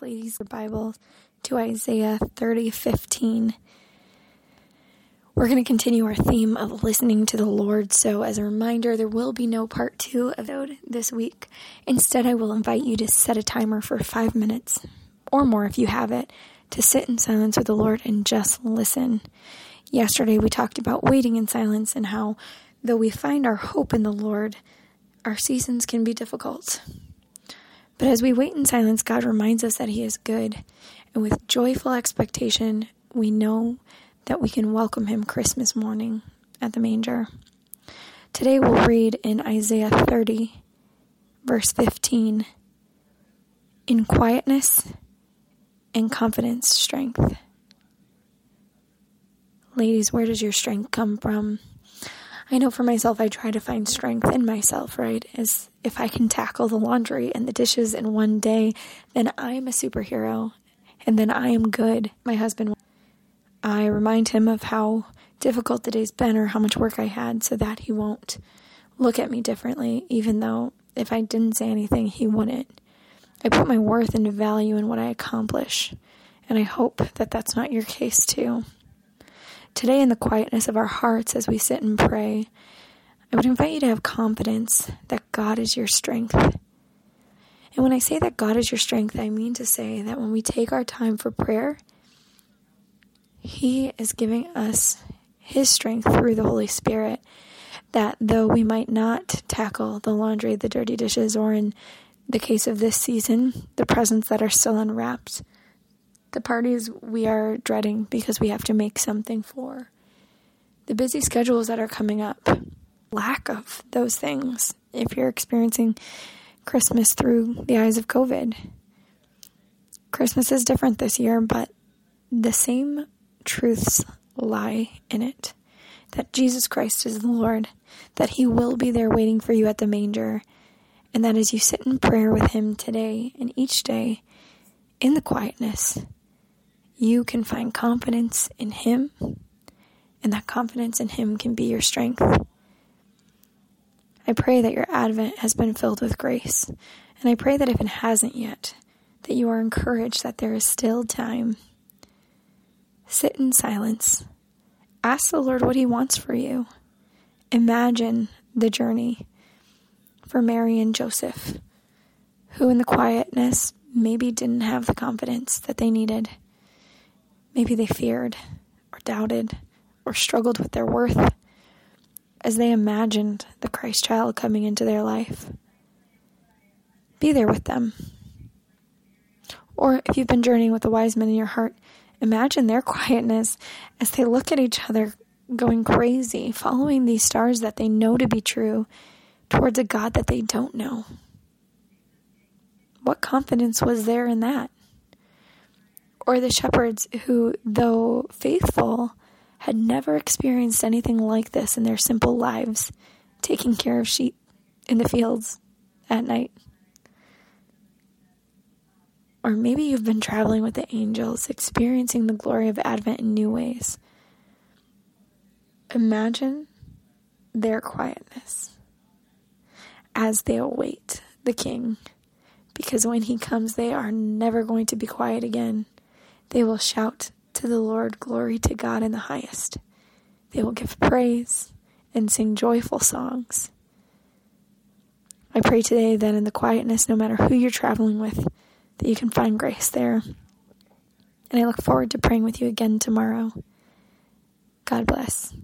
Ladies, the Bible to Isaiah 30 15. We're going to continue our theme of listening to the Lord. So, as a reminder, there will be no part two of this week. Instead, I will invite you to set a timer for five minutes or more if you have it to sit in silence with the Lord and just listen. Yesterday, we talked about waiting in silence and how, though we find our hope in the Lord, our seasons can be difficult. But as we wait in silence, God reminds us that He is good. And with joyful expectation, we know that we can welcome Him Christmas morning at the manger. Today we'll read in Isaiah 30, verse 15 In quietness and confidence, strength. Ladies, where does your strength come from? I know for myself, I try to find strength in myself, right? As if I can tackle the laundry and the dishes in one day, then I am a superhero and then I am good. My husband, I remind him of how difficult the day's been or how much work I had so that he won't look at me differently, even though if I didn't say anything, he wouldn't. I put my worth into value in what I accomplish, and I hope that that's not your case too. Today, in the quietness of our hearts as we sit and pray, I would invite you to have confidence that God is your strength. And when I say that God is your strength, I mean to say that when we take our time for prayer, He is giving us His strength through the Holy Spirit. That though we might not tackle the laundry, the dirty dishes, or in the case of this season, the presents that are still unwrapped, the parties we are dreading because we have to make something for, the busy schedules that are coming up, lack of those things if you're experiencing Christmas through the eyes of COVID. Christmas is different this year, but the same truths lie in it that Jesus Christ is the Lord, that He will be there waiting for you at the manger, and that as you sit in prayer with Him today and each day in the quietness, you can find confidence in Him, and that confidence in Him can be your strength. I pray that your Advent has been filled with grace, and I pray that if it hasn't yet, that you are encouraged that there is still time. Sit in silence. Ask the Lord what He wants for you. Imagine the journey for Mary and Joseph, who in the quietness maybe didn't have the confidence that they needed. Maybe they feared or doubted or struggled with their worth as they imagined the Christ child coming into their life. Be there with them. Or if you've been journeying with the wise men in your heart, imagine their quietness as they look at each other going crazy, following these stars that they know to be true towards a God that they don't know. What confidence was there in that? Or the shepherds who, though faithful, had never experienced anything like this in their simple lives, taking care of sheep in the fields at night. Or maybe you've been traveling with the angels, experiencing the glory of Advent in new ways. Imagine their quietness as they await the King, because when he comes, they are never going to be quiet again. They will shout to the Lord, Glory to God in the highest. They will give praise and sing joyful songs. I pray today that in the quietness, no matter who you're traveling with, that you can find grace there. And I look forward to praying with you again tomorrow. God bless.